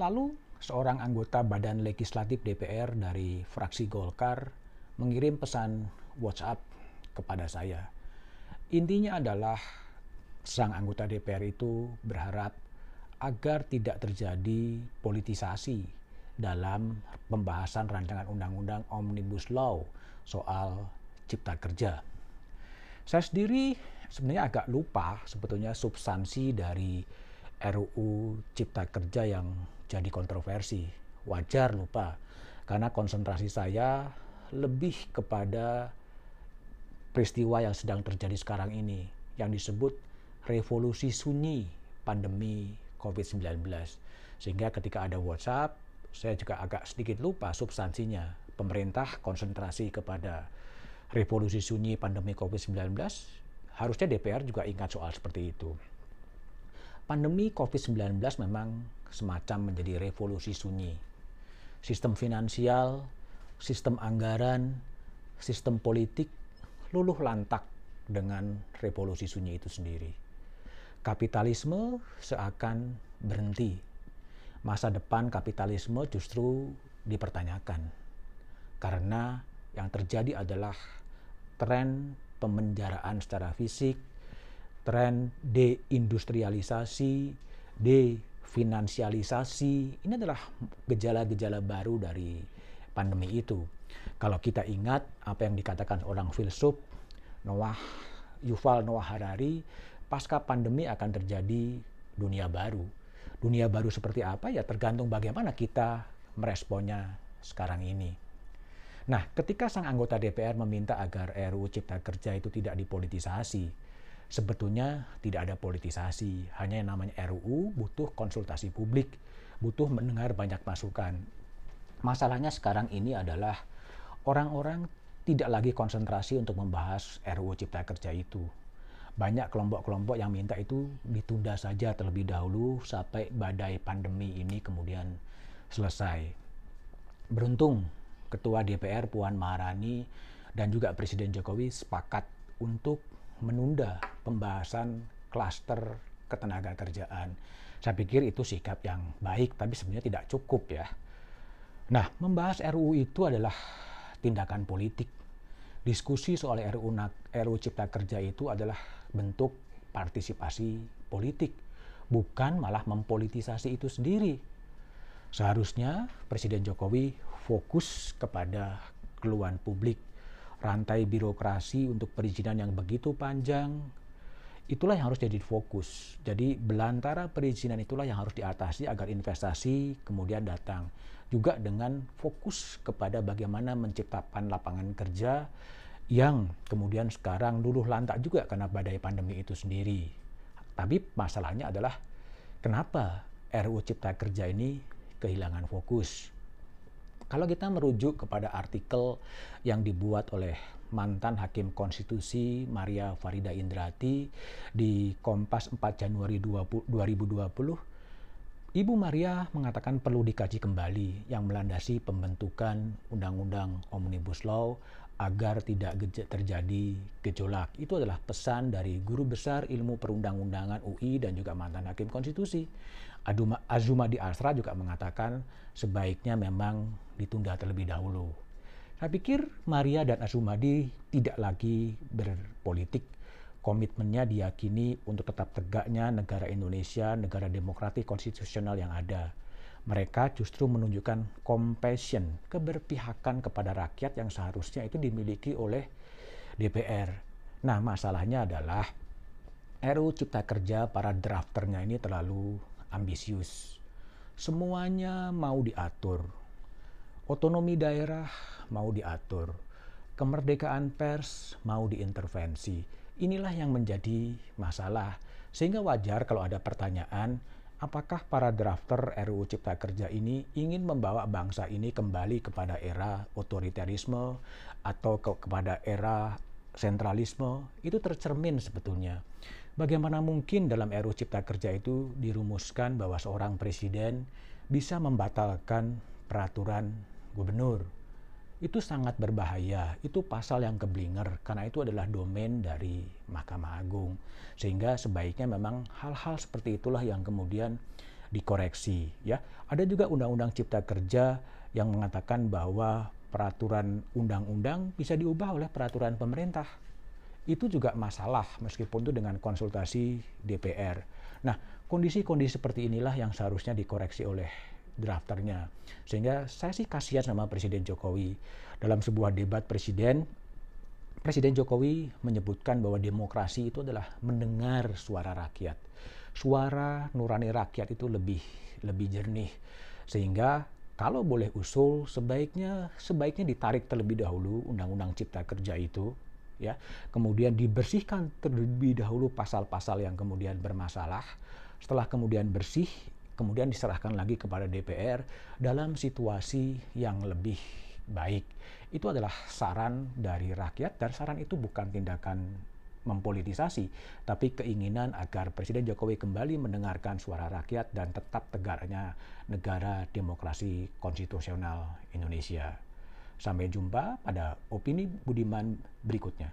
lalu, seorang anggota Badan Legislatif DPR dari fraksi Golkar mengirim pesan WhatsApp kepada saya. Intinya adalah sang anggota DPR itu berharap agar tidak terjadi politisasi dalam pembahasan rancangan undang-undang Omnibus Law soal cipta kerja. Saya sendiri sebenarnya agak lupa sebetulnya substansi dari RUU Cipta Kerja yang jadi kontroversi. Wajar lupa, karena konsentrasi saya lebih kepada peristiwa yang sedang terjadi sekarang ini, yang disebut revolusi sunyi pandemi COVID-19. Sehingga ketika ada WhatsApp, saya juga agak sedikit lupa substansinya. Pemerintah konsentrasi kepada revolusi sunyi pandemi COVID-19, harusnya DPR juga ingat soal seperti itu pandemi COVID-19 memang semacam menjadi revolusi sunyi. Sistem finansial, sistem anggaran, sistem politik luluh lantak dengan revolusi sunyi itu sendiri. Kapitalisme seakan berhenti. Masa depan kapitalisme justru dipertanyakan. Karena yang terjadi adalah tren pemenjaraan secara fisik, tren deindustrialisasi, definansialisasi, ini adalah gejala-gejala baru dari pandemi itu. Kalau kita ingat apa yang dikatakan orang filsuf Noah Yuval Noah Harari, pasca pandemi akan terjadi dunia baru. Dunia baru seperti apa ya tergantung bagaimana kita meresponnya sekarang ini. Nah, ketika sang anggota DPR meminta agar RUU Cipta Kerja itu tidak dipolitisasi, sebetulnya tidak ada politisasi. Hanya yang namanya RUU butuh konsultasi publik, butuh mendengar banyak masukan. Masalahnya sekarang ini adalah orang-orang tidak lagi konsentrasi untuk membahas RUU Cipta Kerja itu. Banyak kelompok-kelompok yang minta itu ditunda saja terlebih dahulu sampai badai pandemi ini kemudian selesai. Beruntung Ketua DPR Puan Maharani dan juga Presiden Jokowi sepakat untuk menunda pembahasan klaster ketenaga kerjaan. Saya pikir itu sikap yang baik, tapi sebenarnya tidak cukup ya. Nah, membahas RUU itu adalah tindakan politik. Diskusi soal RUU, RUU Cipta Kerja itu adalah bentuk partisipasi politik, bukan malah mempolitisasi itu sendiri. Seharusnya Presiden Jokowi fokus kepada keluhan publik rantai birokrasi untuk perizinan yang begitu panjang, itulah yang harus jadi fokus. Jadi belantara perizinan itulah yang harus diatasi agar investasi kemudian datang. Juga dengan fokus kepada bagaimana menciptakan lapangan kerja yang kemudian sekarang luluh lantak juga karena badai pandemi itu sendiri. Tapi masalahnya adalah kenapa RUU Cipta Kerja ini kehilangan fokus. Kalau kita merujuk kepada artikel yang dibuat oleh mantan Hakim Konstitusi Maria Farida Indrati di Kompas 4 Januari 2020, Ibu Maria mengatakan perlu dikaji kembali yang melandasi pembentukan Undang-Undang Omnibus Law agar tidak terjadi gejolak. Itu adalah pesan dari Guru Besar Ilmu Perundang-undangan UI dan juga mantan Hakim Konstitusi. Azuma di Asra juga mengatakan sebaiknya memang ditunda terlebih dahulu. Saya pikir Maria dan Azumadi tidak lagi berpolitik. Komitmennya diyakini untuk tetap tegaknya negara Indonesia, negara demokratik konstitusional yang ada. Mereka justru menunjukkan compassion, keberpihakan kepada rakyat yang seharusnya itu dimiliki oleh DPR. Nah, masalahnya adalah RUU Cipta Kerja para drafternya ini terlalu ambisius. Semuanya mau diatur. Otonomi daerah mau diatur. Kemerdekaan pers mau diintervensi. Inilah yang menjadi masalah. Sehingga wajar kalau ada pertanyaan, apakah para drafter RUU Cipta Kerja ini ingin membawa bangsa ini kembali kepada era otoritarisme atau ke kepada era sentralisme? Itu tercermin sebetulnya Bagaimana mungkin dalam RUU Cipta Kerja itu dirumuskan bahwa seorang presiden bisa membatalkan peraturan gubernur? Itu sangat berbahaya. Itu pasal yang keblinger karena itu adalah domain dari Mahkamah Agung. Sehingga sebaiknya memang hal-hal seperti itulah yang kemudian dikoreksi ya. Ada juga undang-undang cipta kerja yang mengatakan bahwa peraturan undang-undang bisa diubah oleh peraturan pemerintah. Itu juga masalah meskipun itu dengan konsultasi DPR. Nah, kondisi-kondisi seperti inilah yang seharusnya dikoreksi oleh drafternya. Sehingga saya sih kasihan sama Presiden Jokowi. Dalam sebuah debat presiden, Presiden Jokowi menyebutkan bahwa demokrasi itu adalah mendengar suara rakyat. Suara nurani rakyat itu lebih lebih jernih. Sehingga kalau boleh usul sebaiknya sebaiknya ditarik terlebih dahulu undang-undang cipta kerja itu ya kemudian dibersihkan terlebih dahulu pasal-pasal yang kemudian bermasalah setelah kemudian bersih kemudian diserahkan lagi kepada DPR dalam situasi yang lebih baik itu adalah saran dari rakyat dan saran itu bukan tindakan mempolitisasi, tapi keinginan agar Presiden Jokowi kembali mendengarkan suara rakyat dan tetap tegaknya negara demokrasi konstitusional Indonesia. Sampai jumpa pada opini Budiman berikutnya.